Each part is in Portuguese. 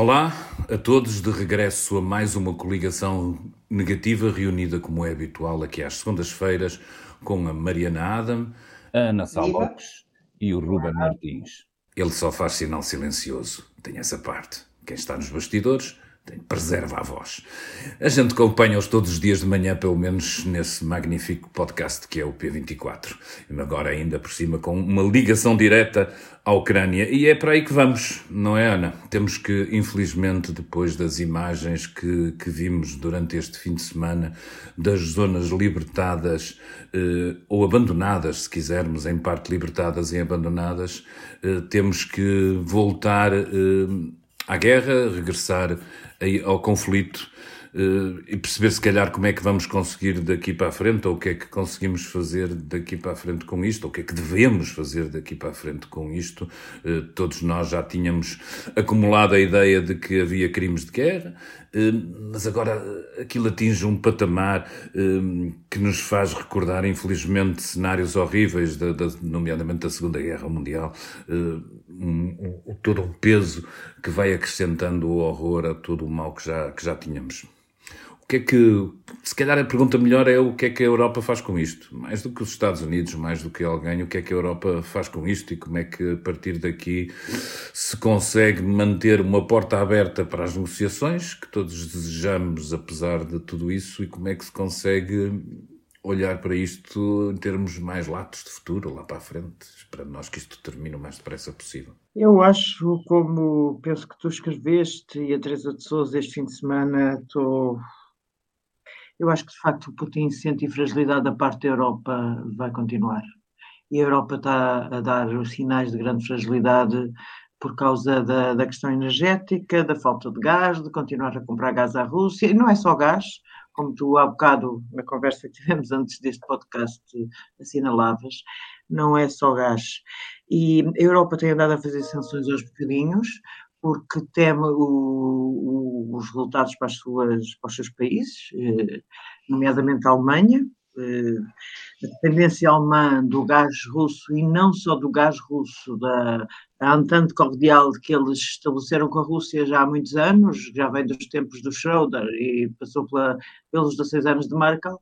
Olá a todos, de regresso a mais uma coligação negativa reunida como é habitual aqui às segundas-feiras com a Mariana Adam, a Ana Salopes e o Ruben Martins. Ele só faz sinal silencioso, tem essa parte. Quem está nos bastidores preserva a voz. A gente acompanha-os todos os dias de manhã, pelo menos nesse magnífico podcast que é o P24. E agora ainda por cima com uma ligação direta à Ucrânia. E é para aí que vamos, não é, Ana? Temos que, infelizmente, depois das imagens que, que vimos durante este fim de semana das zonas libertadas eh, ou abandonadas, se quisermos, em parte libertadas e abandonadas, eh, temos que voltar eh, à guerra, regressar ao conflito uh, e perceber se calhar como é que vamos conseguir daqui para a frente, ou o que é que conseguimos fazer daqui para a frente com isto, ou o que é que devemos fazer daqui para a frente com isto. Uh, todos nós já tínhamos acumulado a ideia de que havia crimes de guerra, uh, mas agora aquilo atinge um patamar que nos faz recordar, infelizmente, cenários horríveis, da, da, nomeadamente da Segunda Guerra Mundial, um, um, todo um peso que vai acrescentando o horror a todo o mal que já, que já tínhamos que é que, se calhar a pergunta melhor é o que é que a Europa faz com isto? Mais do que os Estados Unidos, mais do que alguém, o que é que a Europa faz com isto e como é que a partir daqui se consegue manter uma porta aberta para as negociações que todos desejamos, apesar de tudo isso, e como é que se consegue olhar para isto em termos mais latos de futuro, lá para a frente, esperando nós que isto termine o mais depressa possível. Eu acho, como penso que tu escreveste e a Teresa de Souza este fim de semana, eu acho que, de facto, o Putin sente fragilidade da parte da Europa vai continuar. E a Europa está a dar os sinais de grande fragilidade por causa da, da questão energética, da falta de gás, de continuar a comprar gás à Rússia. E não é só gás, como tu há bocado, na conversa que tivemos antes deste podcast, assinalavas, não é só gás. E a Europa tem andado a fazer sanções aos bocadinhos, porque teme o, o, os resultados para, suas, para, os seus países, eh, nomeadamente a Alemanha. Eh, a dependência alemã do gás russo e não só do gás russo, da entente cordial que eles estabeleceram com a Rússia já há muitos anos, já vem dos tempos do Schroeder e passou pela, pelos 16 anos de Merkel.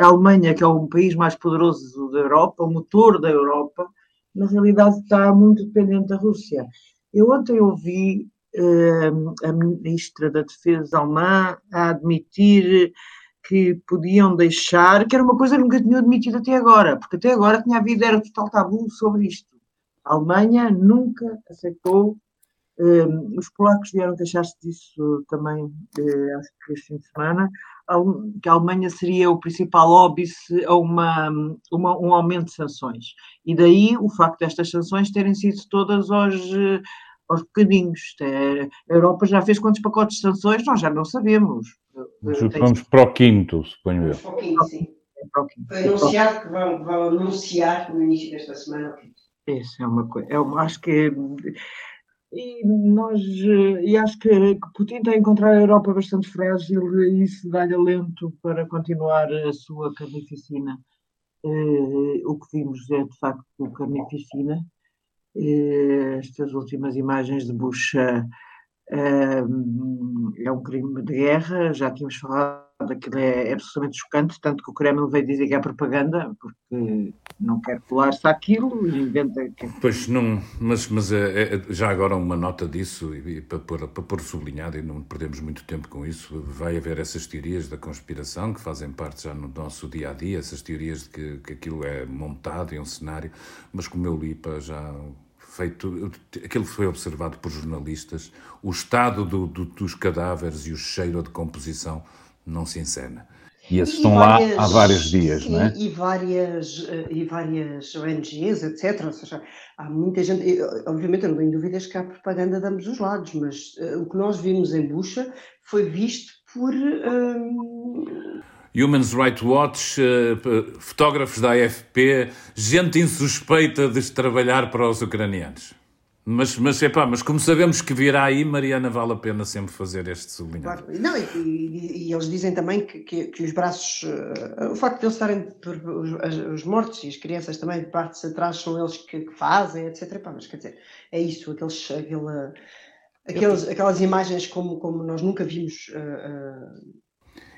A Alemanha, que é o país mais poderoso da Europa, o motor da Europa, na realidade está muito dependente da Rússia. Eu ontem ouvi uh, a ministra da Defesa alemã a admitir que podiam deixar, que era uma coisa que nunca tinham admitido até agora, porque até agora tinha havido, era total tabu sobre isto. A Alemanha nunca aceitou, uh, os polacos vieram queixar-se disso também, uh, acho que este fim de semana, que a Alemanha seria o principal óbice a uma, uma, um aumento de sanções. E daí o facto destas sanções terem sido todas aos, aos bocadinhos. É, a Europa já fez quantos pacotes de sanções? Nós já não sabemos. Vamos para o quinto, suponho eu. Para o quinto, sim. Foi anunciado que vão, vão anunciar no início desta semana o quinto. Isso é uma coisa. É uma, acho que e nós, e acho que, que Putin está a encontrar a Europa bastante frágil e isso dá-lhe alento para continuar a sua carnificina. Uh, o que vimos é de facto carnificina. Uh, estas últimas imagens de Bush uh, é um crime de guerra, já tínhamos falado aquilo é, é absolutamente chocante, tanto que o Kremlin veio dizer que é propaganda, porque não quer colar-se àquilo e inventa que... Pois não, mas, mas é, é, já agora uma nota disso, e, e para, pôr, para pôr sublinhado, e não perdemos muito tempo com isso, vai haver essas teorias da conspiração que fazem parte já no nosso dia-a-dia, essas teorias de que, que aquilo é montado em um cenário, mas como eu li para já feito, aquilo foi observado por jornalistas, o estado do, do, dos cadáveres e o cheiro a decomposição não se encena. E esses estão várias, lá há vários dias, não é? E várias, eh, e várias ONGs, etc. Ou seja, há muita gente. Obviamente, eu não tenho dúvidas que há propaganda de ambos os lados, mas uh, o que nós vimos em Bucha foi visto por. Um... Human Rights Watch, uh, fotógrafos da AFP, gente insuspeita de trabalhar para os ucranianos. Mas, mas, epá, mas como sabemos que virá aí, Mariana, vale a pena sempre fazer este sublinhado. Claro. Não, e, e, e, eles dizem também que, que, que os braços, uh, o facto de eles estarem, os, os, mortos e as crianças também de partes atrás são eles que, que fazem, etc. Epá, mas quer dizer, é isso, aqueles, aquela, aqueles, aquelas imagens como, como nós nunca vimos. Uh, uh,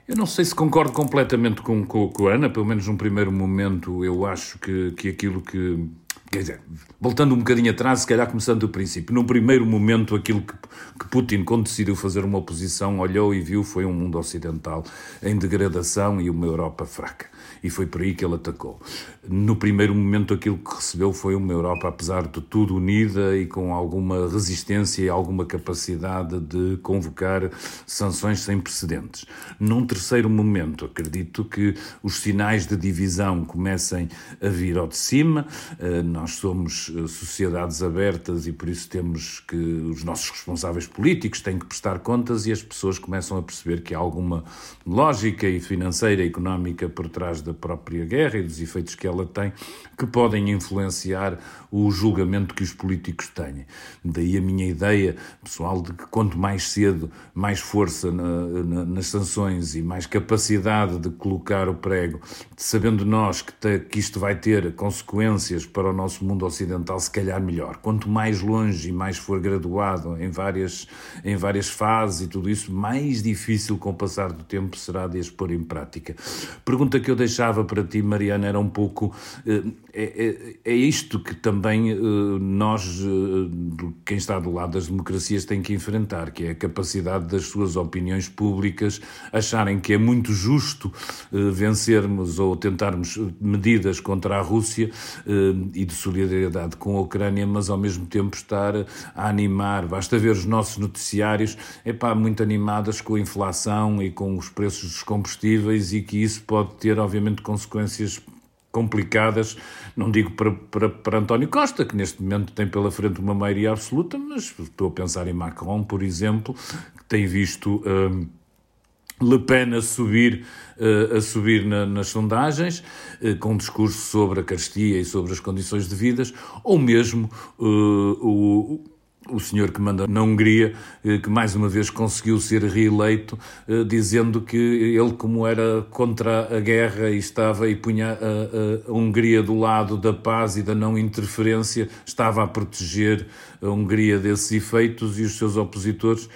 eu não sei se concordo completamente com, com, com a Ana, pelo menos num primeiro momento eu acho que, que aquilo que Quer dizer, voltando um bocadinho atrás, se calhar começando do princípio, num primeiro momento aquilo que, que, Putin, quando decidiu fazer uma oposição, olhou e viu foi um mundo ocidental em degradação e uma Europa fraca e foi por aí que ele atacou. No primeiro momento, aquilo que recebeu foi uma Europa, apesar de tudo, unida e com alguma resistência e alguma capacidade de convocar sanções sem precedentes. Num terceiro momento, acredito que os sinais de divisão comecem a vir ao de cima. Eh, nós somos eh, sociedades abertas e por isso temos que os nossos responsáveis políticos têm que prestar contas e as pessoas começam a perceber que há alguma lógica e financeira e económica por trás da própria guerra e dos efeitos que ela tem, que podem influenciar o julgamento que os políticos têm. Daí a minha ideia pessoal de que quanto mais cedo, mais força na, na, nas sanções e mais capacidade de colocar o prego, sabendo nós que, te, que isto vai ter consequências para o nosso mundo ocidental, se calhar melhor. Quanto mais longe e mais for graduado em várias, em várias fases e tudo isso, mais difícil com o passar do tempo será de pôr em prática. Pergunta que eu deixava deixava para ti, Mariana, era um pouco. Eh, é, é, é isto que também eh, nós, eh, quem está do lado das democracias, tem que enfrentar, que é a capacidade das suas opiniões públicas acharem que é muito justo vencermos ou tentarmos medidas contra a Rússia e de solidariedade com a Ucrânia, mas ao mesmo tempo estar a animar. Basta ver os nossos noticiários, é pá, muito animadas com a inflação e com os preços dos combustíveis e que isso pode ter, obviamente, consequências complicadas, não digo para, para, para António Costa, que neste momento tem pela frente uma maioria absoluta, mas estou a pensar em Macron, por exemplo, que tem visto um, Le Pen a subir, uh, a subir na, nas sondagens, uh, com um discurso sobre a carestia e sobre as condições de vidas, ou mesmo uh, o o senhor que manda na Hungria, eh, que mais uma vez conseguiu ser reeleito, eh, dizendo que ele, como era contra a guerra e estava e punha a, a, Hungria do lado da paz e da não interferência, estava a proteger a Hungria desses efeitos e os seus opositores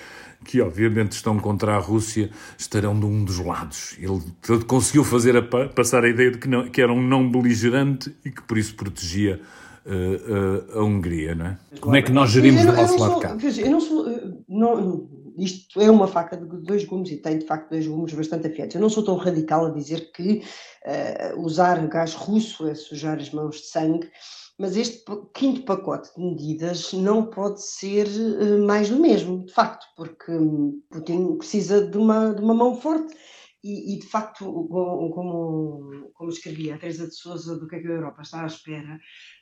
que obviamente estão contra a Rússia, estarão de um dos lados. Ele conseguiu fazer a, passar a ideia de que, não, que era um não beligerante e que por isso protegia uh, a Hungria, não é? Como é que nós gerimos do nosso lado cá? Eu não sou. Não, isto é uma faca de dois gumes e tem de facto dois gumes bastante afiados. Eu não sou tão radical a dizer que uh, usar gás russo é sujar as mãos de sangue, mas este quinto pacote de medidas não pode ser uh, mais do mesmo, de facto, porque Putin precisa de uma, de uma mão forte e, e, de facto, como, como escrevia a Teresa de Souza do que é que a Europa está à espera,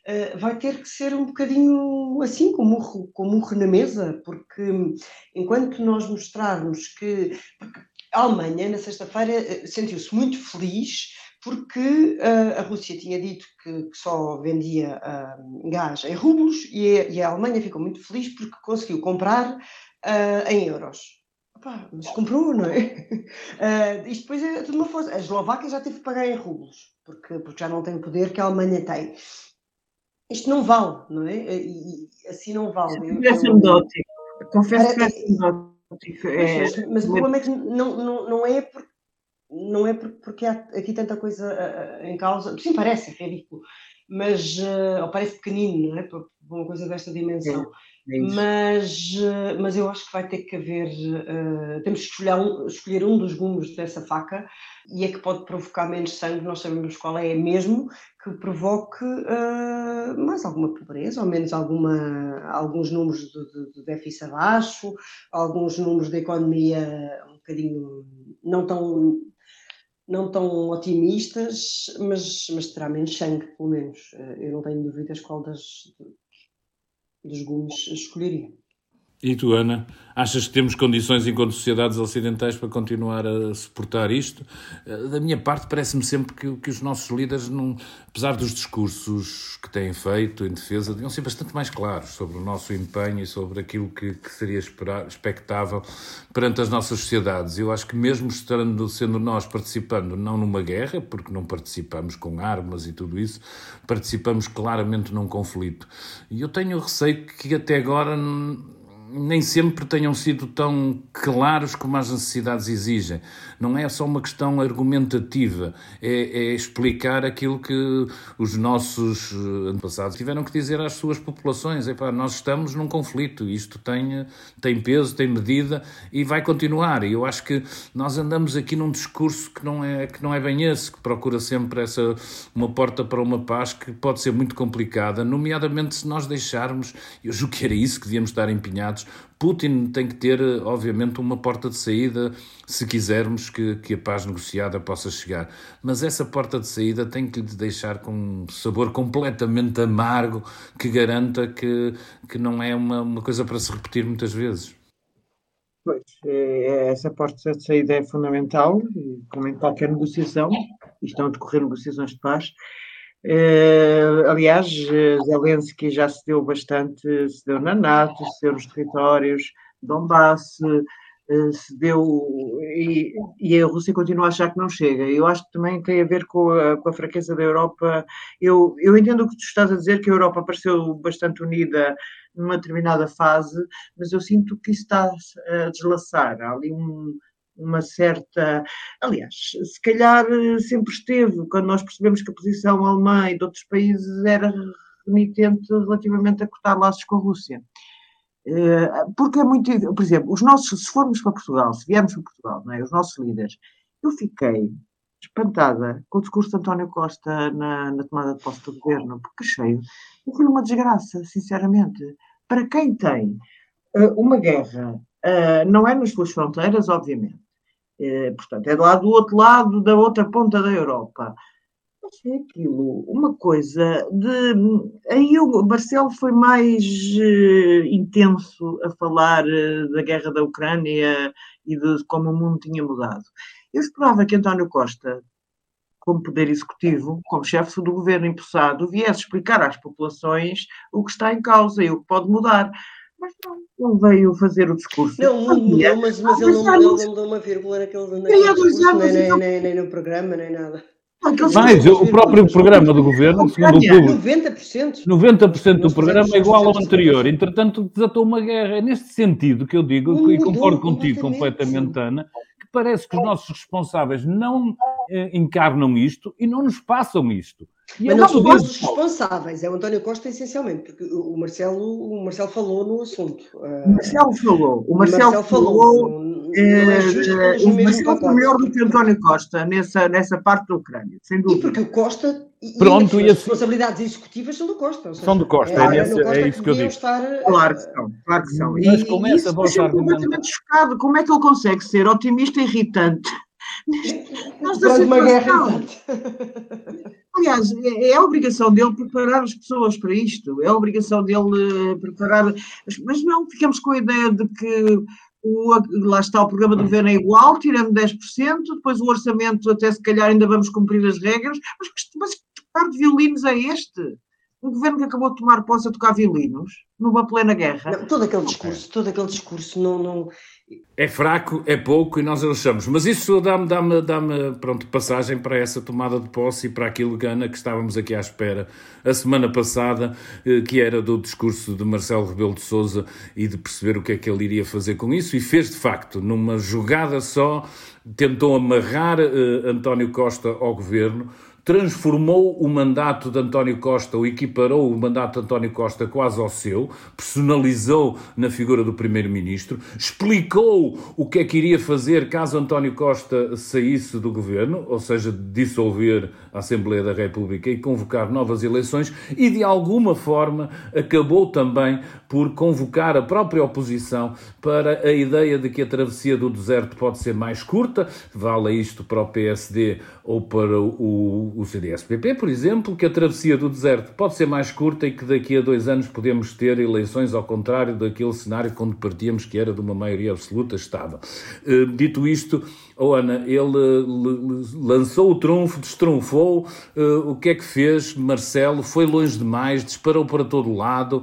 uh, vai ter que ser um bocadinho assim, com murro, com murro na mesa, porque enquanto nós mostrarmos que. a Alemanha, na sexta-feira, eh, sentiu-se muito feliz porque uh, a Rússia tinha dito que, que só vendia gás em rublos e a, e a, Alemanha ficou muito feliz porque conseguiu comprar em euros. Pá, mas comprou, não é? Uh, isto depois é tudo uma força. A Eslováquia já teve que pagar em rublos, porque, porque já não tem o poder que a Alemanha tem. Isto não vale, não é? E, e assim não vale. Parece anedótico. Confesso que parece anedótico. É, mas, mas o problema é que não, não, não é porque não é porque há aqui tanta coisa em causa. Sim, parece, é ridículo, mas uh, ou parece pequenino, não é? Por uma coisa desta dimensão. É mas, eh, mas eu acho que vai ter que haver. Uh, temos que escolher um, escolher um dos gumes dessa faca e é que pode provocar menos sangue, nós sabemos qual é, é mesmo, que provoque uh, mais alguma pobreza, ou menos alguma, alguns números de, de, de déficit abaixo, alguns números da economia um bocadinho não tão não tão otimistas, mas, mas terá menos sangue, pelo menos. Eu não tenho dúvidas qual das, dos gumes escolheria. E tu, Ana? Achas que temos condições enquanto sociedades ocidentais para continuar a suportar isto? Eh, da minha parte, parece-me sempre que, que, os nossos líderes, não, apesar dos discursos que têm feito em defesa, deviam ser bastante mais claros sobre o nosso empenho e sobre aquilo que, que seria esperar, expectável perante as nossas sociedades. Eu acho que mesmo estando, sendo nós participando não numa guerra, porque não participamos com armas e tudo isso, participamos claramente num conflito. E eu tenho receio que até agora nem sempre tenham sido tão claros como as necessidades exigem. Não é só uma questão argumentativa, é, é explicar aquilo que os nossos eh, antepassados tiveram que dizer às suas populações. Epá, nós estamos num conflito, isto tem, tem peso, tem medida e vai continuar. E eu acho que nós andamos aqui num discurso que não é, que não é bem esse, que procura sempre essa, uma porta para uma paz que pode ser muito complicada, nomeadamente se nós deixarmos, eu julgo que era isso que devíamos estar empenhados, Putin tem que ter, obviamente, uma porta de saída se quisermos que, que a paz negociada possa chegar. Mas essa porta de saída tem que lhe deixar com um sabor completamente amargo que garanta que, que não é uma, uma coisa para se repetir muitas vezes. Pois, é, é, essa porta de saída é fundamental, como em qualquer negociação, estão a decorrer negociações de paz, Uh, aliás, Zelensky já se deu bastante, se deu na NATO, se deu nos territórios, Donbass, uh, se deu, e, e, a Rússia continua a achar que não chega. Eu acho que também tem a ver com a, com a fraqueza da Europa. Eu, eu entendo o que tu estás a dizer, que a Europa pareceu bastante unida numa determinada fase, mas eu sinto que isso está a deslaçar. Há ali um, uma certa. Aliás, se calhar eh, sempre esteve, quando nós percebemos que a posição alemã e de outros países era remitente relativamente a cortar laços com a Rússia. Eh, porque é muito. Por exemplo, os nossos, se formos para Portugal, se viermos para Portugal, é? os nossos líderes, eu fiquei espantada com o discurso de António Costa na, na tomada de posse do governo, porque achei aquilo uma desgraça, sinceramente. Para quem tem uh, uma guerra, não é nas suas fronteiras, obviamente, é, portanto, é lá do outro lado, da outra ponta da Europa. Mas é aquilo, uma coisa de. Aí o Marcelo foi mais uh, intenso a falar uh, da guerra da Ucrânia e de como o mundo tinha mudado. Eu esperava que António Costa, como poder executivo, como chefe do governo empossado, viesse explicar às populações o que está em causa e o que pode mudar. Mas não, ele veio fazer o discurso. Não, não, não mas, mas ele não, ele não deu uma vírgula naquele, naquele discurso, nem, nem, nem, nem no programa, nem nada. Mas o próprio programa do governo, segundo o público, 90%, 90% do programa é igual ao anterior. Entretanto, desatou uma guerra. É neste sentido que eu digo, e concordo contigo completamente, Ana, que parece que os nossos responsáveis não eh, encarnam isto e não nos passam isto. E Mas não são os responsáveis, é o António Costa essencialmente, porque o Marcelo, o Marcelo falou no assunto. O Marcelo falou, o Marcelo, Marcelo falou. falou é, o Marcelo foi melhor do que o António Costa nessa, nessa parte da Ucrânia, sem dúvida. E porque o Costa e, Pronto, e as assim, responsabilidades executivas são do Costa. Seja, são do Costa, é, é, esse, Costa é isso que eu digo. Estar, claro que são, claro que são. Mas e, com essa vossa completamente chocado. Como é que ele consegue ser otimista e irritante? Nesta uma guerra. Aliás, é, é a obrigação dele preparar as pessoas para isto, é a obrigação dele eh, preparar. Mas não ficamos com a ideia de que o, lá está o programa do governo é igual, tirando 10%, depois o orçamento até se calhar ainda vamos cumprir as regras, mas, mas que tocar de violinos é este? Um governo que acabou de tomar posse a tocar violinos, numa plena guerra. Não, todo aquele discurso, todo aquele discurso não, não, é fraco, é pouco e nós achamos. Mas isso dá-me dá -me, dá -me, pronto, passagem para essa tomada de posse e para aquilo, Gana, que estávamos aqui à espera a semana passada, eh, que era do discurso de Marcelo Rebelo de Souza e de perceber o que é que ele iria fazer com isso. E fez, de facto, numa jogada só, tentou amarrar uh, António Costa ao governo, transformou o mandato de António Costa, ou equiparou o mandato de António Costa quase ao seu, personalizou na figura do Primeiro-Ministro, explicou o que é que iria fazer caso António Costa saísse do governo, ou seja, dissolver a Assembleia da República e convocar novas eleições, e de alguma forma acabou também por convocar a própria oposição para a ideia de que a travessia do deserto pode ser mais curta, vale isto para o PSD ou para o o CDS-PP, por exemplo, que a travessia do deserto pode ser mais curta e que daqui a dois anos podemos ter eleições ao contrário daquele cenário quando partíamos que era de uma maioria absoluta estável. Uh, dito isto, oh Ana, ele lançou o trunfo, destrunfou, uh, o que é que fez? Marcelo foi longe demais, disparou para todo lado,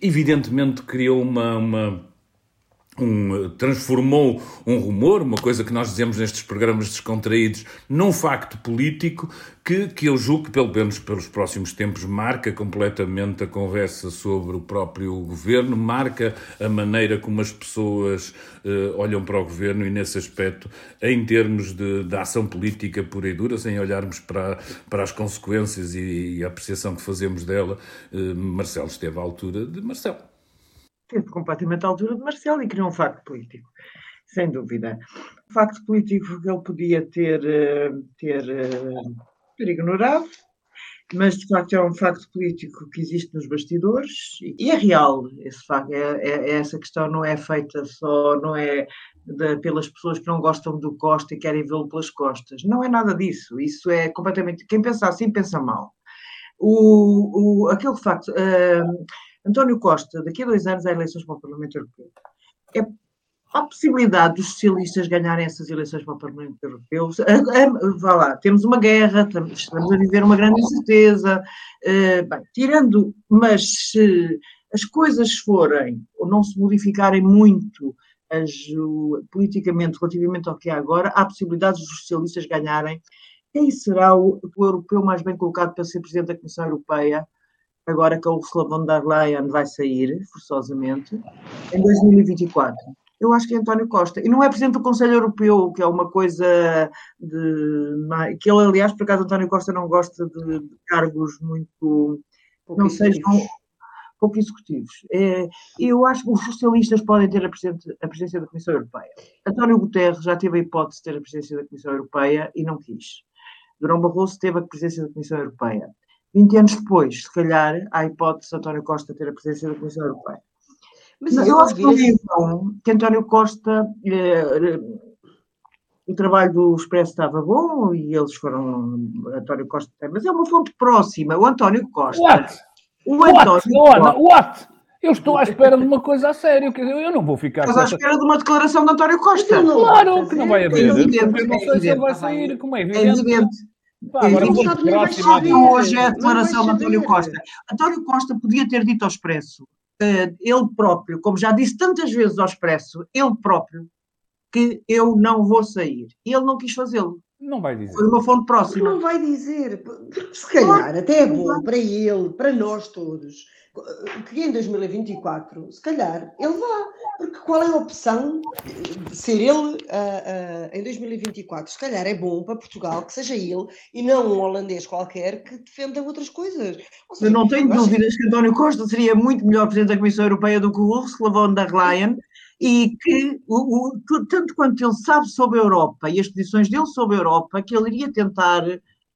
evidentemente criou uma, uma um, transformou um rumor, uma coisa que nós dizemos nestes programas descontraídos, num facto político que, que eu julgo que, pelo menos pelos próximos tempos, marca completamente a conversa sobre o próprio governo, marca a maneira como as pessoas uh, olham para o governo e, nesse aspecto, em termos de, de ação política pura e dura, sem olharmos para, para as consequências e, e a apreciação que fazemos dela, uh, Marcelo esteve à altura de Marcelo esteve completamente à altura de Marcelo e criou um facto político, sem dúvida. Um facto político que ele podia ter, eh, ter, eh, ter ignorado, mas de facto é um facto político que existe nos bastidores e é real. Esse facto, é, é, é essa questão não é feita só, não é de, pelas pessoas que não gostam do Costa e querem vê-lo pelas costas. Não é nada disso. Isso é completamente. Quem pensa assim pensa mal. O, o, aquele facto. Uh, António Costa, daqui a dois anos há eleições para o Parlamento Europeu. É, há possibilidade dos socialistas ganharem essas eleições para o Parlamento Europeu. Vá lá, temos uma guerra, estamos a viver uma grande incerteza. Eh, bem, tirando, mas se as coisas forem ou não se modificarem muito as, politicamente relativamente ao que há agora, há possibilidades dos socialistas ganharem. Quem será o, o europeu mais bem colocado para ser presidente da Comissão Europeia? Agora que a Ursula von der Leyen vai sair, forçosamente, em 2024. Eu acho que é António Costa. E não é presidente do Conselho Europeu, que é uma coisa de. que ele, aliás, por acaso, António Costa não gosta de, de cargos muito. não sejam pouco executivos. É, eu acho que os socialistas podem ter a, a presidência da Comissão Europeia. António Guterres já teve a hipótese de ter a presidência da Comissão Europeia e não quis. Durão Barroso teve a presidência da Comissão Europeia. 20 anos depois, se calhar, há a hipótese de António Costa ter a presença da Comissão Europeia. Mas eu acho que, então, que António Costa, eh, o trabalho do Expresso estava bom e eles foram, António Costa, mas é uma fonte próxima, o António Costa. What? O António what? Costa, what? Eu estou à espera de uma coisa a sério, quer dizer, eu não vou ficar... Estás à espera de uma declaração de António Costa? Claro que não vai haver. É evidente, eu não sei se ele vai sair, como é evidente. É evidente. Pá, agora hoje é a declaração de António Costa. António Costa podia ter dito ao Expresso, uh, ele próprio, como já disse tantas vezes ao Expresso, ele próprio, que eu não vou sair. E ele não quis fazê-lo. Não vai dizer. Foi uma fonte próxima. Não vai dizer. Se calhar até é bom para ele, para nós todos, que em 2024, se calhar, ele vá. Porque qual é a opção de ser ele uh, uh, em 2024? Se calhar é bom para Portugal que seja ele e não um holandês qualquer que defenda outras coisas. Seja, eu não tenho dúvidas que António Costa seria muito melhor Presidente da Comissão Europeia do que o Ursula von der Leyen e que, o, o, tanto quanto ele sabe sobre a Europa e as posições dele sobre a Europa, que ele iria tentar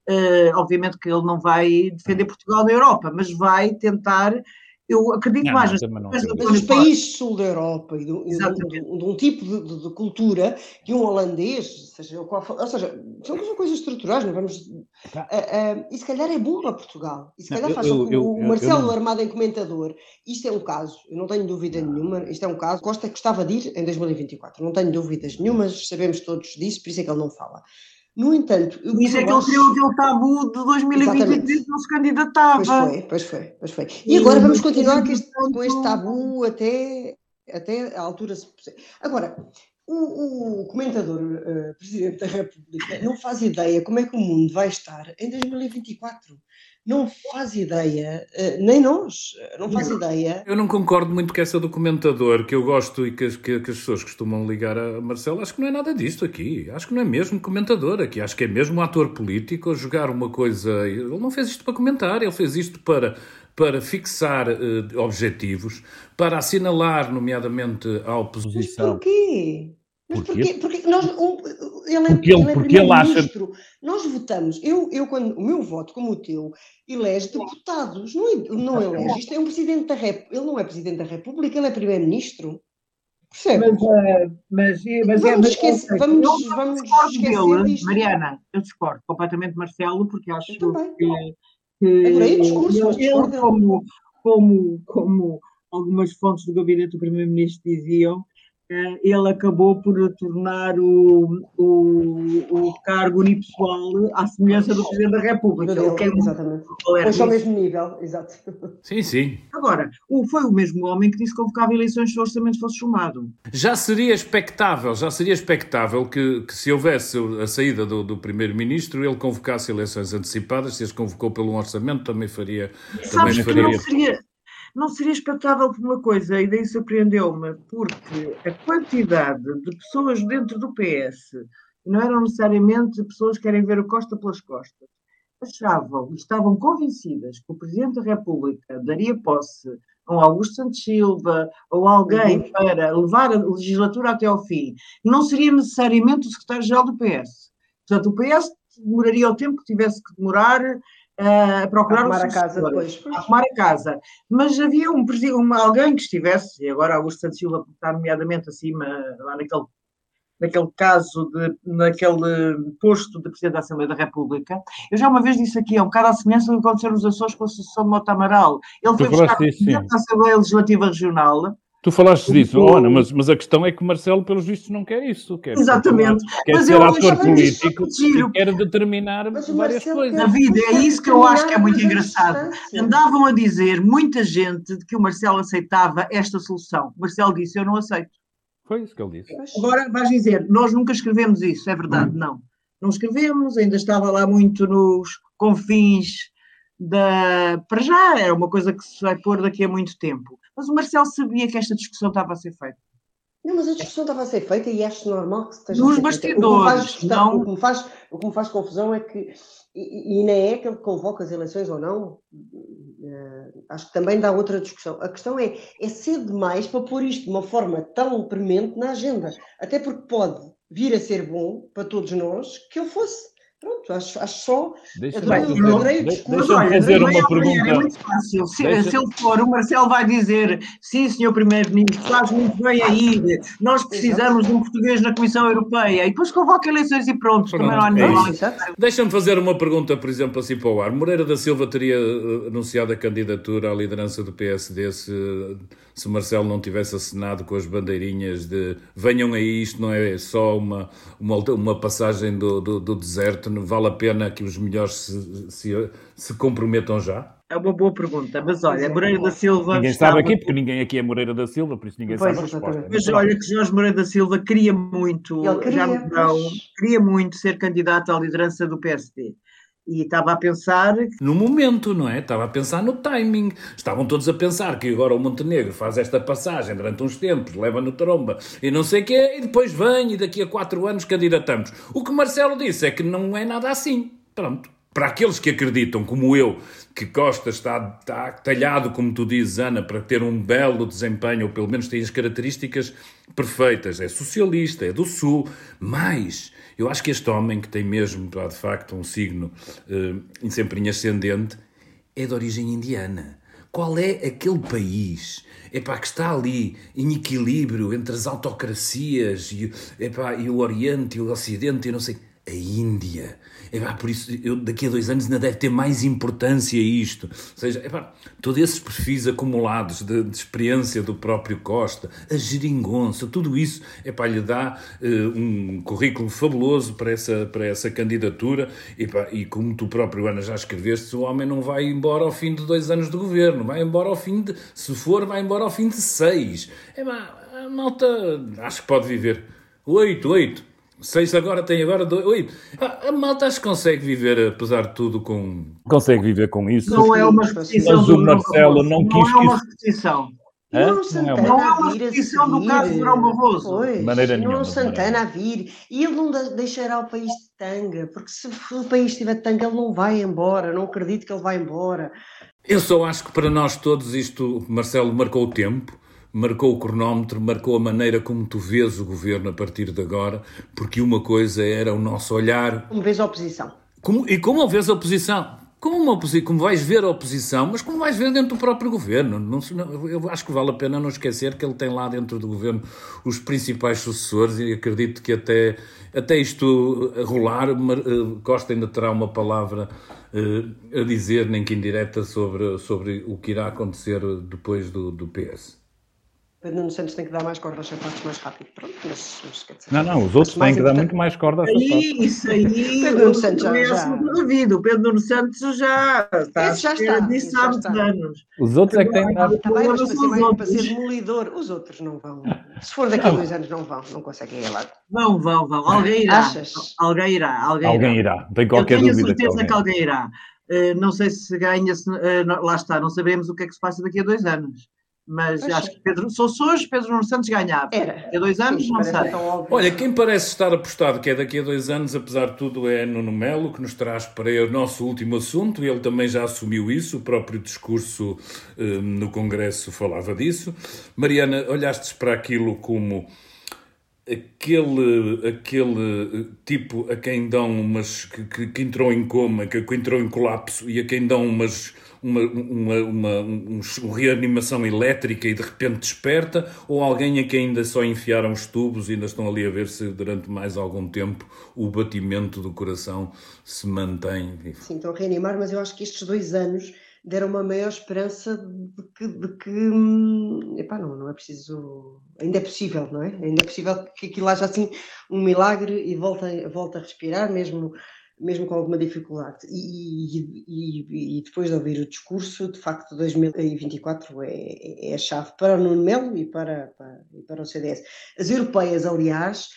Uh, obviamente que ele não vai defender Portugal na Europa, mas vai tentar. Eu acredito não, mais não, nas dos países sul da Europa e de, de, de, de um tipo de, cultura que um holandês, seja qual for, ou seja, são coisas estruturais, não vamos. Tá. Uh, uh, e se calhar é bom para Portugal. E se calhar faz eu, eu, o, eu, Marcelo Armado em comentador. Isto é um caso, eu não tenho dúvida nenhuma, isto é um caso. Costa gostava de ir em 2024, não tenho dúvidas nenhumas, sabemos todos disso, por isso é que ele não fala. No entanto, Por isso é que ele criou aquele tabu de 2023 não se candidatava. Pois foi, pois foi, pois foi. E, e agora vamos continuar com este, com este tabu até, até a altura. Agora, o, o comentador uh, Presidente da República não faz ideia como é que o mundo vai estar em 2024 não faz ideia, eh, nem nós, eh, não faz ideia. Eu não concordo muito com essa documentador que eu gosto e que as, que, que as pessoas costumam ligar a Marcelo. Acho que não é nada disto aqui. Acho que não é mesmo comentador aqui. Acho que é mesmo um ator político a jogar uma coisa. Ele não fez isto para comentar, ele fez isto para para fixar uh, objetivos, para assinalar, nomeadamente, a oposição. Mas porquê? Mas porquê? Porque nós, um, ele é, porque ele, ele é primeiro-ministro. Acha... Nós votamos, eu, eu quando, o meu voto, como o teu, elege deputados, não, é, não elege. Isto é um presidente da República. Ele não é presidente da República, ele é primeiro-ministro. Mas, uh, mas, mas, vamos é, esquecer, vamos, vamos esquecer dele, Mariana, eu discordo completamente Marcelo, porque acho que, Adorei discurso, ele como, como, como algumas fontes do gabinete do Primeiro-Ministro diziam, ele acabou por tornar o, o, o cargo unipessoal à semelhança do Presidente da República. Dele, que é exatamente. Pois ao mesmo nível, exato. Sim, sim. Agora, foi o mesmo homem que disse que convocava eleições se o orçamento fosse chamado. Já seria expectável, já seria expectável que, que se houvesse a saída do, do Primeiro-Ministro, ele convocasse eleições antecipadas, se as convocou pelo orçamento, também faria... Sabes também faria... não seria não seria expectável por uma coisa, e daí surpreendeu-me, porque a quantidade de pessoas dentro do PS, não eram necessariamente pessoas que querem ver o Costa pelas costas, achavam, estavam convencidas que o Presidente da República daria posse a um Augusto Santos Silva ou alguém uhum. para levar a legislatura até ao fim, não seria necessariamente o secretário-geral do PS. Portanto, o PS demoraria o tempo que tivesse que demorar a procurar arrumar a casa depois. Arrumar a casa. Mas havia um, um, alguém que estivesse, e agora Augusto Santos Silva está nomeadamente acima, lá naquele, naquele caso, de, naquele posto de Presidente da Assembleia da República. Eu já uma vez disse aqui, é um bocado a semelhança do que aconteceu nos Açores com a Associação de Mota Amaral. Ele foi buscar o Presidente da Assembleia Legislativa Regional Tu falaste disso, oh, Ana, mas, mas a questão é que o Marcelo, pelos vistos, não quer isso. Quer Exatamente. Quer mas ser eu, ator político e quer determinar várias Marcelo coisas. David, é isso que eu acho que é muito engraçado. Andavam a dizer, muita gente, que o Marcelo aceitava esta solução. O Marcelo disse, eu não aceito. Foi isso que ele disse. Agora vais dizer, nós nunca escrevemos isso, é verdade, hum. não. Não escrevemos, ainda estava lá muito nos confins da. Para já, é uma coisa que se vai pôr daqui a muito tempo. Mas o Marcelo sabia que esta discussão estava a ser feita. Não, mas a discussão estava a ser feita e acho normal que esteja Nos bastidores. O que, não... o, que me faz, o que me faz confusão é que, e, e nem é que ele convoca as eleições ou não, uh, acho que também dá outra discussão. A questão é, é cedo demais para pôr isto de uma forma tão premente na agenda. Até porque pode vir a ser bom para todos nós que ele fosse. Pronto, acho, acho só. Deixa-me deixa fazer uma pergunta. É muito fácil. Se, deixa... se ele for, o Marcelo vai dizer: sim, senhor Primeiro-Ministro, faz muito bem aí. Nós precisamos de um português na Comissão Europeia. E depois convoca eleições e pronto. pronto também não há é Deixa-me fazer uma pergunta, por exemplo, assim para o ar. Moreira da Silva teria eh, anunciado a candidatura à liderança do PSD se, se Marcelo não tivesse assinado com as bandeirinhas de venham aí, isto não é só uma, uma, uma passagem do, do, do deserto vale a pena que os melhores se, se, se comprometam já? É uma boa pergunta, mas olha, Moreira da Silva. Ninguém sabe aqui, porque ninguém aqui é Moreira da Silva, por isso ninguém pois, sabe a resposta. Mas olha que Jorge Moreira da Silva queria muito, queria, já não, queria muito ser candidato à liderança do PSD. E estava a pensar. No momento, não é? Estava a pensar no timing. Estavam todos a pensar que agora o Montenegro faz esta passagem durante uns tempos, leva no tromba e não sei o quê, e depois vem e daqui a quatro anos candidatamos. O que Marcelo disse é que não é nada assim. Pronto. Para aqueles que acreditam, como eu, que Costa está, está talhado, como tu dizes, Ana, para ter um belo desempenho, ou pelo menos tem as características perfeitas, é socialista, é do Sul, mas eu acho que este homem, que tem mesmo, de facto, um signo uh, sempre em ascendente, é de origem indiana. Qual é aquele país epá, que está ali em equilíbrio entre as autocracias e, epá, e o Oriente e o Ocidente e não sei. A Índia. Epá, por isso, eu, daqui a dois anos ainda deve ter mais importância isto. Ou seja, epá, todos esses perfis acumulados de, de, experiência do próprio Costa, a geringonça, tudo isso epá, lhe dá uh, um currículo fabuloso para essa, para essa candidatura. Epá, e como tu próprio, Ana, já escreveste, o homem não vai embora ao fim de dois anos de governo, vai embora ao fim de, se for, vai embora ao fim de seis. Epá, a malta, acho que pode viver oito, oito Seis agora, tem agora dois. Oi, a, a malta acho que consegue viver, apesar de tudo, com. Consegue viver com isso. Não é uma repetição. Mas o Marcelo não, não quis. Não é uma repetição. É? Não, Santana não é uma repetição do caso de Durão Barroso. Pois, maneira não nenhuma, Santana a vir. E ele não deixará o país de tanga, porque se o país estiver de tanga, ele não vai embora. Não acredito que ele vai embora. Eu só acho que para nós todos isto, Marcelo, marcou o tempo marcou o cronómetro, marcou a maneira como tu vês o governo a partir de agora, porque uma coisa era o nosso olhar. Como vês a oposição. Como, e como vês a oposição? como, uma como vais ver a oposição, mas como vais ver dentro do próprio governo. Não, eu acho que vale a pena não esquecer que ele tem lá dentro do governo os principais sucessores e acredito que até, até isto rolar, uh, Costa ainda terá uma palavra uh, a dizer, nem que indireta, sobre, sobre o que irá acontecer depois do, do PS. Pedro Nuno Santos tem que dar mais corda aos sapatos mais rápido. Pronto, mas, mas quer dizer, Não, não, os outros têm que dar muito mais corda aos sapatos. Isso aí, Pedro Nuno Santos já, já... O Pedro Nuno Santos já está. Esse já está. Disse há muitos anos. Os outros é que têm que dar. Está bem, mas para ser, mais, para ser demolidor, os outros não vão. Se for daqui a dois anos, não vão, não conseguem ir lá. Vão, vão, vão. Alguém irá. Achas? Alguém irá. Alguém, alguém irá. irá. Tem qualquer dúvida. Tenho a certeza que alguém irá. Uh, não sei se ganha, se, uh, lá está, não sabemos o que é que se passa daqui a dois anos mas acho que Pedro, hoje Pedro Nuno Santos ganhava. Era. Daqui a dois anos, Sim, não sei. Olha, quem parece estar apostado que é daqui a dois anos, apesar de tudo, é Nuno Melo, que nos traz para o nosso último assunto. Ele também já assumiu isso, o próprio discurso um, no Congresso falava disso. Mariana, olhastes para aquilo como aquele, aquele tipo a quem dão umas. que, que, que entrou em coma, que, que entrou em colapso e a quem dão umas uma, uma, uma, um, uma reanimação elétrica e de repente desperta, ou alguém a quem ainda só enfiaram os tubos e ainda estão ali a ver se durante mais algum tempo o batimento do coração se mantém. Sim, estão a reanimar, mas eu acho que estes dois anos deram uma maior esperança de que, de que hum, epá, não, não é preciso, ainda é possível, não é? Ainda é possível que aquilo haja assim um milagre e volta, volta a respirar, mesmo mesmo com alguma dificuldade. E, e, e, depois de ouvir o discurso, de facto, 2024 é, é a chave para o Nuno Melo e para, para, e para o CDS. As europeias, aliás,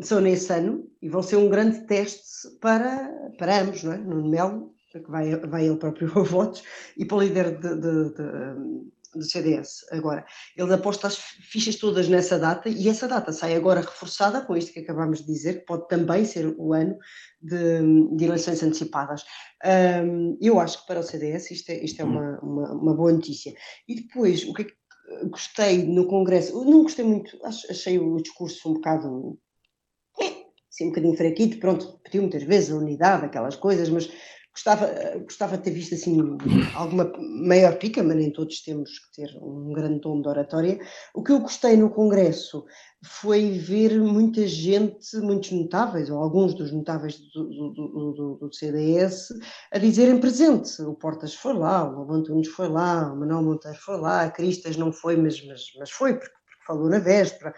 são nesse ano e vão ser um grande teste para, para ambos, não é? Nuno Melo, que vai, vai ele próprio a votos, e para o líder de, de, de do CDS. Agora, ele aposta as fichas todas nessa data e essa data sai agora reforçada com isto que acabámos de dizer, que pode também ser o ano de, de eleições antecipadas. Um, eu acho que para o CDS isto é, isto é uma, uma, uma, boa notícia. E depois, o que é que gostei no Congresso? Não gostei muito, achei o discurso um bocado. Assim, um bocadinho fraquito, pronto, pediu muitas vezes a unidade, aquelas coisas, mas Gostava, gostava de ter visto assim alguma maior pica, mas nem todos temos que ter um grande dom de oratória. O que eu gostei no Congresso foi ver muita gente, muitos notáveis, ou alguns dos notáveis do, do, do, do CDS, a dizerem presente. O Portas foi lá, o Lobo Antunes foi lá, o Manuel Monteiro foi lá, a Cristas não foi, mas, mas, mas foi, porque, porque falou na véspera.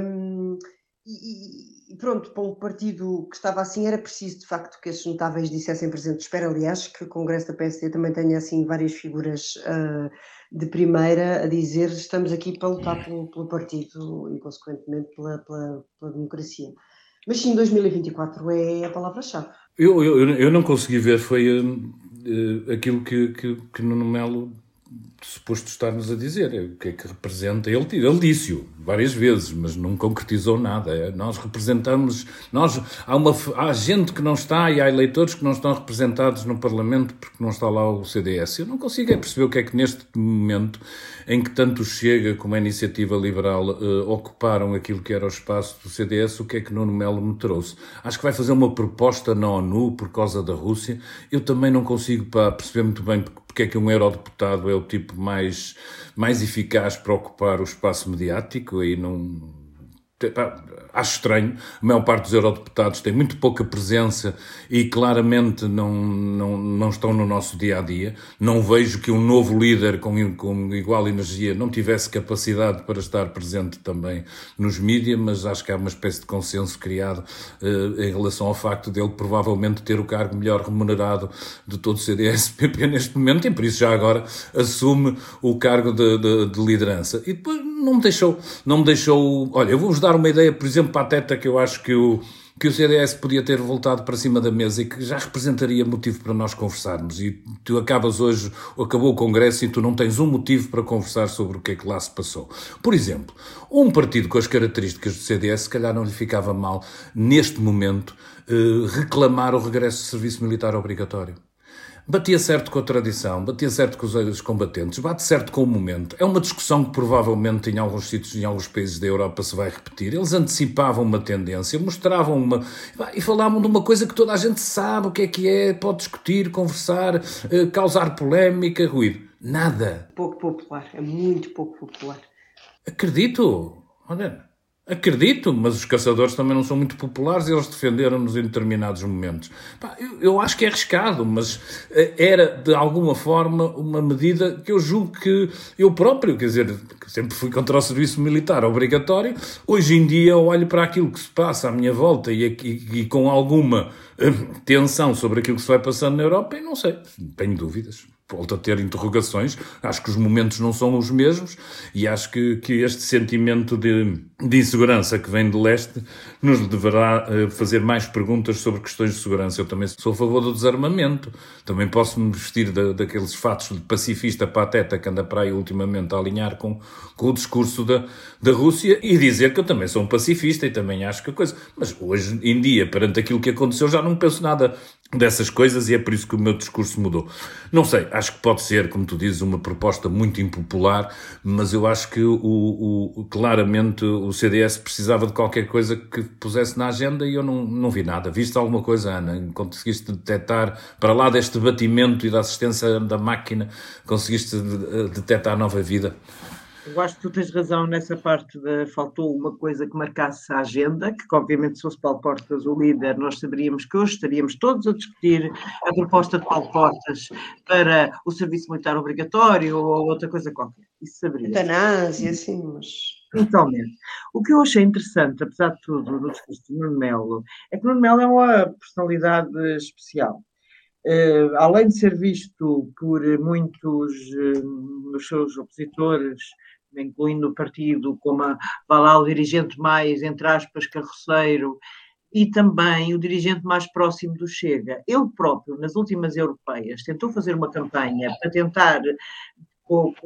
Um, e, e, pronto, para um partido que estava assim, era preciso de facto que esses notáveis dissessem presente. Espero, aliás, que o Congresso da PSD também tenha assim várias figuras uh, de primeira a dizer estamos aqui para lutar pelo, pelo partido e, consequentemente, pela, pela, pela, democracia. Mas sim, 2024 é a palavra-chave. Eu, eu, eu não consegui ver, foi uh, aquilo que, que, que Nuno Melo suposto estar-nos a dizer, o que é que representa. Ele, ele disse-o várias vezes, mas não concretizou nada. É, nós representamos, nós, há, uma, há gente que não está e há eleitores que não estão representados no Parlamento porque não está lá o CDS. Eu não consigo é perceber o que é que neste momento, em que tanto Chega como a Iniciativa Liberal uh, ocuparam aquilo que era o espaço do CDS, o que é que Nuno Melo me trouxe. Acho que vai fazer uma proposta na ONU por causa da Rússia. Eu também não consigo pá, perceber muito bem porque é que um eurodeputado é o tipo mais, mais eficaz para ocupar o espaço mediático, aí não acho estranho. A maior parte dos eurodeputados tem muito pouca presença e claramente não, não, não estão no nosso dia a dia. Não vejo que um novo líder com, com igual energia não tivesse capacidade para estar presente também nos mídias, mas acho que há uma espécie de consenso criado eh, em relação ao facto dele provavelmente ter o cargo melhor remunerado de todo o CDS-PP neste momento e por isso já agora assume o cargo de, de, de liderança. E depois não me deixou, não me deixou. Olha, eu vou-vos dar uma ideia, por exemplo, pateta que eu acho que o, que o CDS podia ter voltado para cima da mesa e que já representaria motivo para nós conversarmos. E tu acabas hoje, acabou o Congresso e tu não tens um motivo para conversar sobre o que é que lá se passou. Por exemplo, um partido com as características do CDS, se calhar não lhe ficava mal, neste momento, eh, reclamar o regresso do serviço militar obrigatório. Batia certo com a tradição, batia certo com os combatentes, bate certo com o momento. É uma discussão que provavelmente em alguns sítios, em alguns países da Europa se vai repetir. Eles antecipavam uma tendência, mostravam uma. e falavam de uma coisa que toda a gente sabe o que é que é, pode discutir, conversar, eh, causar polémica, ruído. Nada. Pouco popular, é muito pouco popular. Acredito. Olha. Acredito, mas os caçadores também não são muito populares e eles defenderam-nos em determinados momentos. Pá, eu, eu, acho que é arriscado, mas eh, era de alguma forma uma medida que eu julgo que eu próprio, quer dizer, sempre fui contra o serviço militar obrigatório, hoje em dia olho para aquilo que se passa à minha volta e, e, e com alguma eh, tensão sobre aquilo que se vai passando na Europa e não sei, tenho dúvidas volto a ter interrogações. Acho que os momentos não são os mesmos e acho que, que este sentimento de, de insegurança que vem de leste nos deverá uh, fazer mais perguntas sobre questões de segurança. Eu também sou a favor do desarmamento. Também posso me vestir da, daqueles fatos de pacifista pateta que anda para aí ultimamente a alinhar com, com o discurso da, da Rússia e dizer que eu também sou um pacifista e também acho que a coisa. Mas hoje em dia, perante aquilo que aconteceu, já não penso nada dessas coisas e é por isso que o meu discurso mudou. Não sei, acho que pode ser, como tu dizes, uma proposta muito impopular, mas eu acho que o, o, claramente o CDS precisava de qualquer coisa que pusesse na agenda e eu não, não vi nada. Viste alguma coisa, Ana? Conseguiste detectar, para lá deste batimento e da assistência da máquina, conseguiste detectar nova vida? Eu acho que tu tens razão nessa parte de faltou uma coisa que marcasse a agenda, que obviamente se fosse Paulo Portas o líder, nós saberíamos que hoje estaríamos todos a discutir a proposta de Paulo Portas para o serviço militar obrigatório ou outra coisa qualquer. Isso saberíamos. Eutanásia, assim, mas... Totalmente. O que eu achei interessante, apesar de tudo, no discurso de Nuno Melo, é que Nuno Melo é uma personalidade especial. Uh, além de ser visto por muitos uh, dos seus opositores incluindo o partido como a, lá, o dirigente mais, entre aspas, carroceiro, e também o dirigente mais próximo do Chega. Ele próprio, nas últimas europeias, tentou fazer uma campanha para tentar,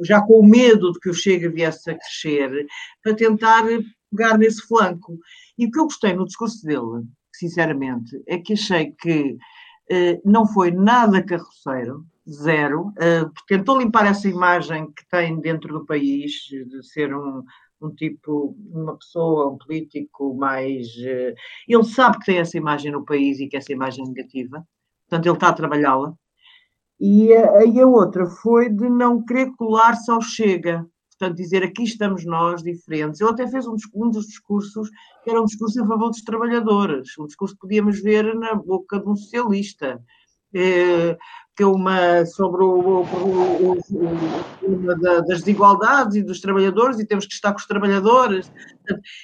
já com o medo de que o Chega viesse a crescer, para tentar pegar nesse flanco. E o que eu gostei no discurso dele, sinceramente, é que achei que eh, não foi nada carroceiro, zero. Uh, tentou limpar essa imagem que tem dentro do país de ser um, um tipo, uma pessoa, um político mais. Uh, ele sabe que tem essa imagem no país e que essa imagem é negativa, portanto, ele está a trabalhá-la. E a, e a outra foi de não querer colar-se ao Chega, portanto, dizer aqui estamos nós diferentes. Ele até fez um, um, dos discursos que era um discurso em favor dos trabalhadores, um discurso que podíamos ver na boca de um socialista. Eh, que é uma sobre o, o, o, das desigualdades e dos trabalhadores e temos que estar com os trabalhadores.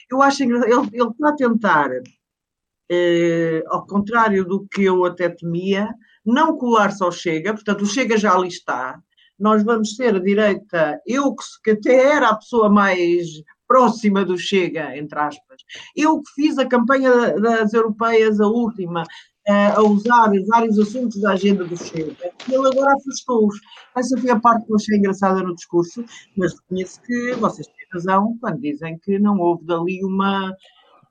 Eu acho que ele, ele está a tentar, eh, ao contrário do que eu até temia, não colar-se ao Chega, portanto, o Chega já ali está. Nós vamos ser a direita, eu que até era a pessoa mais próxima do Chega, entre aspas. Eu que fiz a campanha das europeias, a última, a usar vários assuntos da agenda do Chega e ele agora afastou-os. Essa foi a parte que eu achei engraçada no discurso, mas reconheço que vocês têm razão quando dizem que não houve dali uma.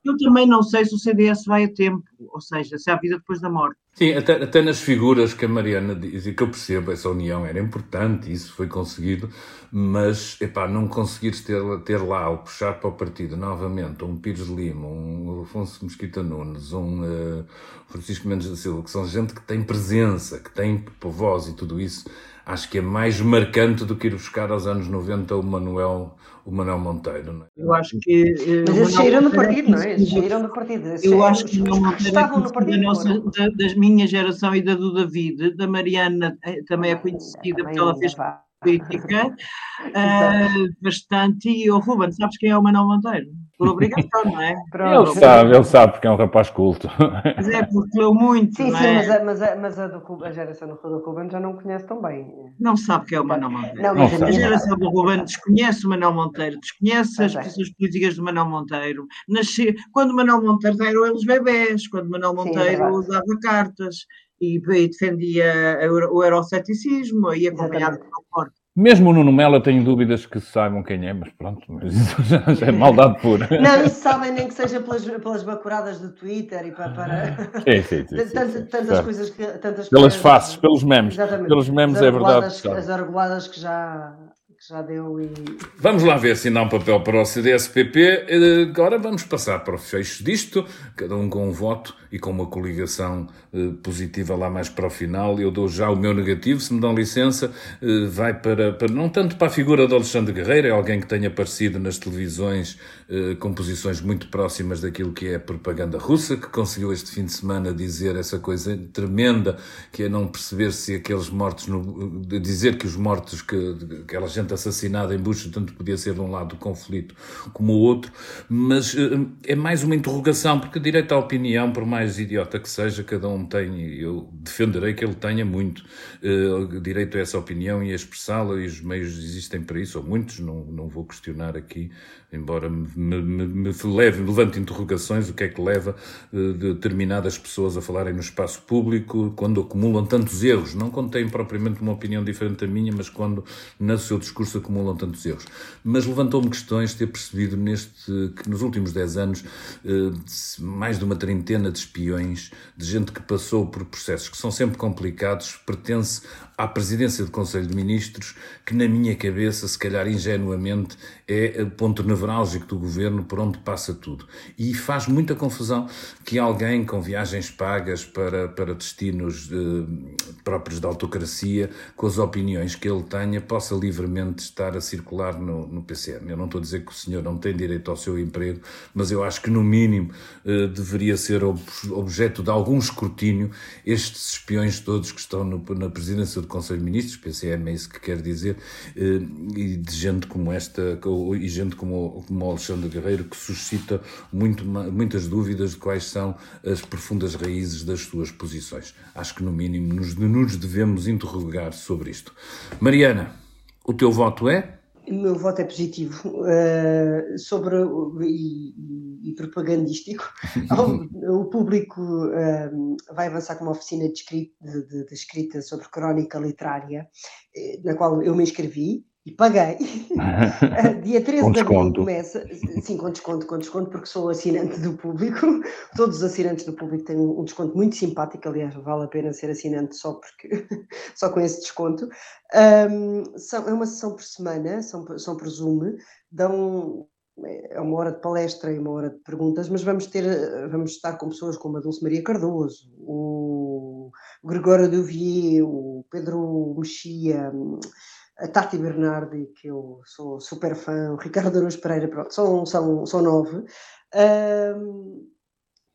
Eu também não sei se o CDS vai a tempo, ou seja, se há vida depois da morte. Sim, até, até nas figuras que a Mariana diz, e que eu percebo, essa união era importante, isso foi conseguido, mas, epá, não conseguires ter, ter lá, ou puxar para o partido novamente, um Pires Lima, um Afonso Mesquita Nunes, um uh, Francisco Mendes da Silva, que são gente que tem presença, que tem voz e tudo isso, acho que é mais marcante do que ir buscar aos anos 90 o Manuel, o Manuel Monteiro. Não é? Eu acho que. Uh, Mas eles saíram do partido, não é? Eles saíram do partido. Eu acho que não estavam no partido. Da, nossa, da, das minha geração e da do David, da Mariana eh, também é conhecida porque ela fez política uh, bastante. E o Ruben, sabes quem é o Manuel Monteiro? Por obrigação, não é? Pronto. Ele sabe, ele sabe porque é um rapaz culto. Mas é porque leu muito. Sim, sim, é? mas, a, mas, a, mas a, do, a geração do, do Ruben já não conhece tão bem. Não sabe quem é o Manuel Monteiro. Não, não a geração do Ruben desconhece o Manuel Monteiro, desconhece as posições políticas do Manuel Monteiro. Nasce, quando o Manuel Monteiro eram eles bebés, quando o Manuel Monteiro sim, é usava cartas e, e defendia o euroceticismo e acompanhava o forte. Mesmo o Nuno Melo, tenho dúvidas que saibam quem é, mas pronto, mas isso já, já é maldade pura. Não, isso sabem nem que seja pelas, pelas bacuradas do Twitter e para. para... Sim, sim, sim, sim, tantas, tantas coisas que. Tantas pelas faces, pelos memes. Exatamente. Pelos memes é verdade. As argoladas que já, já deu e. Vamos lá ver assinar um papel para o CDSPP. Eh, agora vamos passar para o fecho disto, cada um com um voto e com uma coligação eh, positiva lá mais para o final. Eu dou já o meu negativo, se me dão licença, eh, vai para, para não tanto para a figura de Alexandre Guerreiro, é alguém que tenha aparecido nas televisões com posições muito próximas daquilo que é a propaganda russa, que conseguiu este fim de semana dizer essa coisa tremenda, que é não perceber se aqueles mortos, no, dizer que os mortos, que aquela gente assassinado em Bush, tanto podia ser de um lado do conflito como o outro, mas é mais uma interrogação, porque direito à opinião, por mais idiota que seja, cada um tem, eu defenderei que ele tenha muito uh, direito a essa opinião e a expressá-la, e os meios existem para isso, ou muitos, não, não vou questionar aqui, embora me, me, me leve, levante interrogações, o que é que leva uh, determinadas pessoas a falarem no espaço público, quando acumulam tantos erros, não quando têm propriamente uma opinião diferente da minha, mas quando no seu discurso acumulam tantos erros. Mas levantou-me questões ter percebido neste, que nos últimos 10 anos eh, mais de uma trintena de espiões, de gente que passou por processos que são sempre complicados, pertence à presidência do Conselho de Ministros, que na minha cabeça, se calhar ingenuamente, é o ponto nevrálgico do governo por onde passa tudo. E faz muita confusão que alguém com viagens pagas para, para destinos eh, próprios da autocracia, com as opiniões que ele tenha, possa livremente estar a circular no, no PCM. Eu não estou a dizer que o senhor não tem direito ao seu emprego, mas eu acho que, no mínimo, eh, deveria ser objeto de algum escrutínio estes espiões todos que estão no, na presidência do Conselho de Ministros, PCM é isso que quer dizer, eh, e de gente como esta, e gente como, como Alexandre Guerreiro, que suscita muito, muitas dúvidas de quais são as profundas raízes das suas posições. Acho que, no mínimo, nos, nos devemos interrogar sobre isto. Mariana, o teu voto é? O meu voto é positivo uh, sobre e, e propagandístico. o público uh, vai avançar com uma oficina de escrita, de, de, de escrita sobre crónica literária, eh, na qual eu me inscrevi e paguei. Dia 13 de abril começa, sim, com desconto, com desconto, porque sou assinante do público. Todos os assinantes do público têm um desconto muito simpático, aliás, vale a pena ser assinante só porque só com esse desconto. Um, são, é uma sessão por semana, são, são por Zoom, dão é uma hora de palestra e uma hora de perguntas, mas vamos ter, vamos estar com pessoas como a Dulce Maria Cardoso, o Gregório Duvier, o Pedro Mexia, a Tati Bernardi, que eu sou super fã, o Ricardo Araújo Pereira, pronto, são, são, são nove. Um,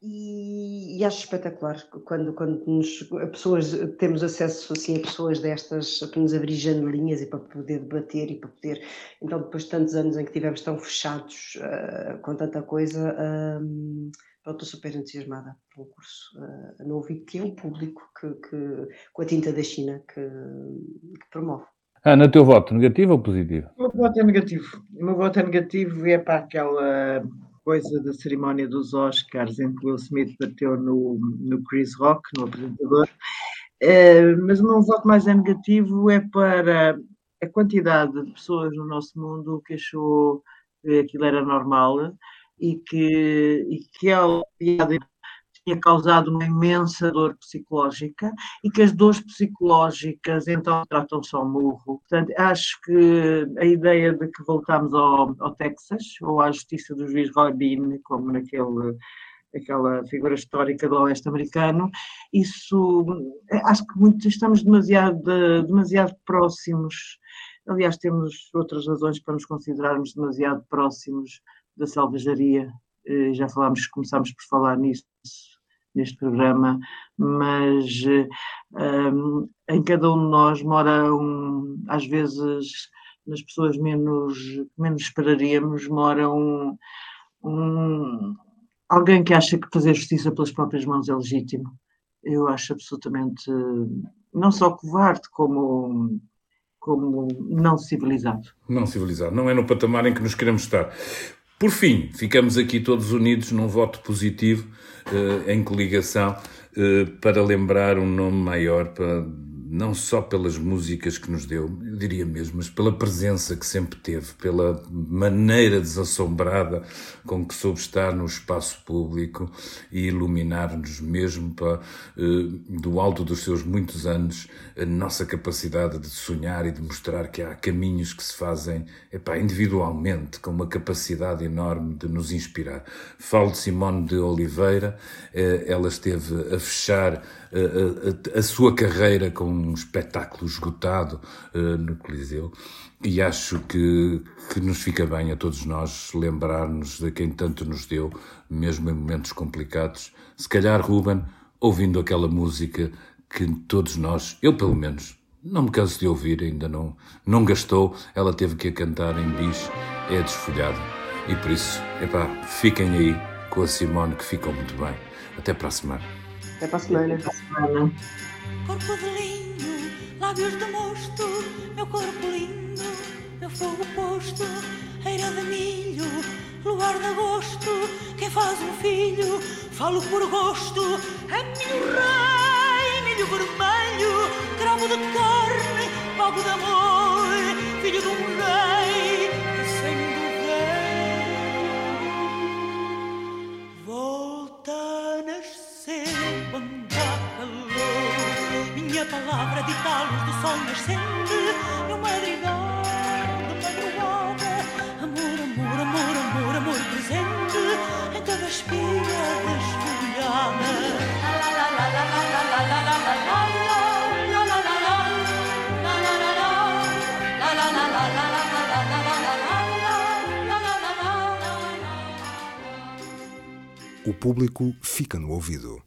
e, e, acho espetacular quando, quando nos, pessoas, temos acesso assim, a pessoas destas que nos abrir janelinhas e para poder debater e para poder. Então, depois de tantos anos em que estivemos tão fechados uh, com tanta coisa, um, estou super entusiasmada pelo curso uh, novo e que é o público que, que, com a tinta da China que, que promove. Ana, teu voto, negativo ou positivo? O meu voto é negativo. O meu voto é negativo e é para aquela coisa da cerimónia dos Oscars em que Will Smith bateu no, no Chris Rock, no apresentador. É, mas o meu voto mais é negativo é para a quantidade de pessoas no nosso mundo que achou que aquilo era normal e que, e que a piada tinha causado uma imensa dor psicológica e que as dores psicológicas então tratam só murro. Portanto, acho que a ideia de que voltamos ao, ao Texas ou à justiça do juiz Roy Bean, como naquele aquela figura histórica do oeste americano, isso acho que muito, estamos demasiado, demasiado próximos. Aliás, temos outras razões para nos considerarmos demasiado próximos da selvageria. Eh, já falámos, começámos por falar nisso neste programa, mas um, em cada um de nós mora, um, às vezes, nas pessoas menos, menos esperaríamos, mora um, um, alguém que acha que fazer justiça pelas próprias mãos é legítimo. Eu acho absolutamente não só covarde, como, como não civilizado. Não civilizado, não é no patamar em que nos queremos estar. Por fim, ficamos aqui todos unidos num voto positivo, eh, em coligação, eh, para lembrar um nome maior para não só pelas músicas que nos deu, eu diria mesmo, mas pela presença que sempre teve, pela maneira desassombrada com que soube estar no espaço público e iluminar-nos mesmo para, eh, do alto dos seus muitos anos, a nossa capacidade de sonhar e de mostrar que há caminhos que se fazem epá, individualmente, com uma capacidade enorme de nos inspirar. Falo de Simone de Oliveira, eh, ela esteve a fechar a, a, sua carreira com um espetáculo esgotado uh, no Coliseu e acho que, que nos fica bem a todos nós lembrar-nos de quem tanto nos deu, mesmo em momentos complicados. Se calhar, Ruben, ouvindo aquela música que todos nós, eu pelo menos, não me canso de ouvir, ainda não, não gastou, ela teve que a cantar em bis, é desfolhada. E por isso, epá, fiquem aí com a Simone que ficou muito bem. Até para a semana. Até para a semana. Até para a semana. Corpo de linho, lábios de mosto, meu corpo lindo, meu fogo posto, eira de milho, luar de agosto, quem faz um filho, falo por gosto, é milho rei, milho vermelho, cravo de carne, pago de amor, filho de um rei, Minha palavra ditá-los do sol nascente no madrigal de madrugada. Amor, amor, amor, amor, amor presente em cada espiga desfolhada. O público fica no ouvido.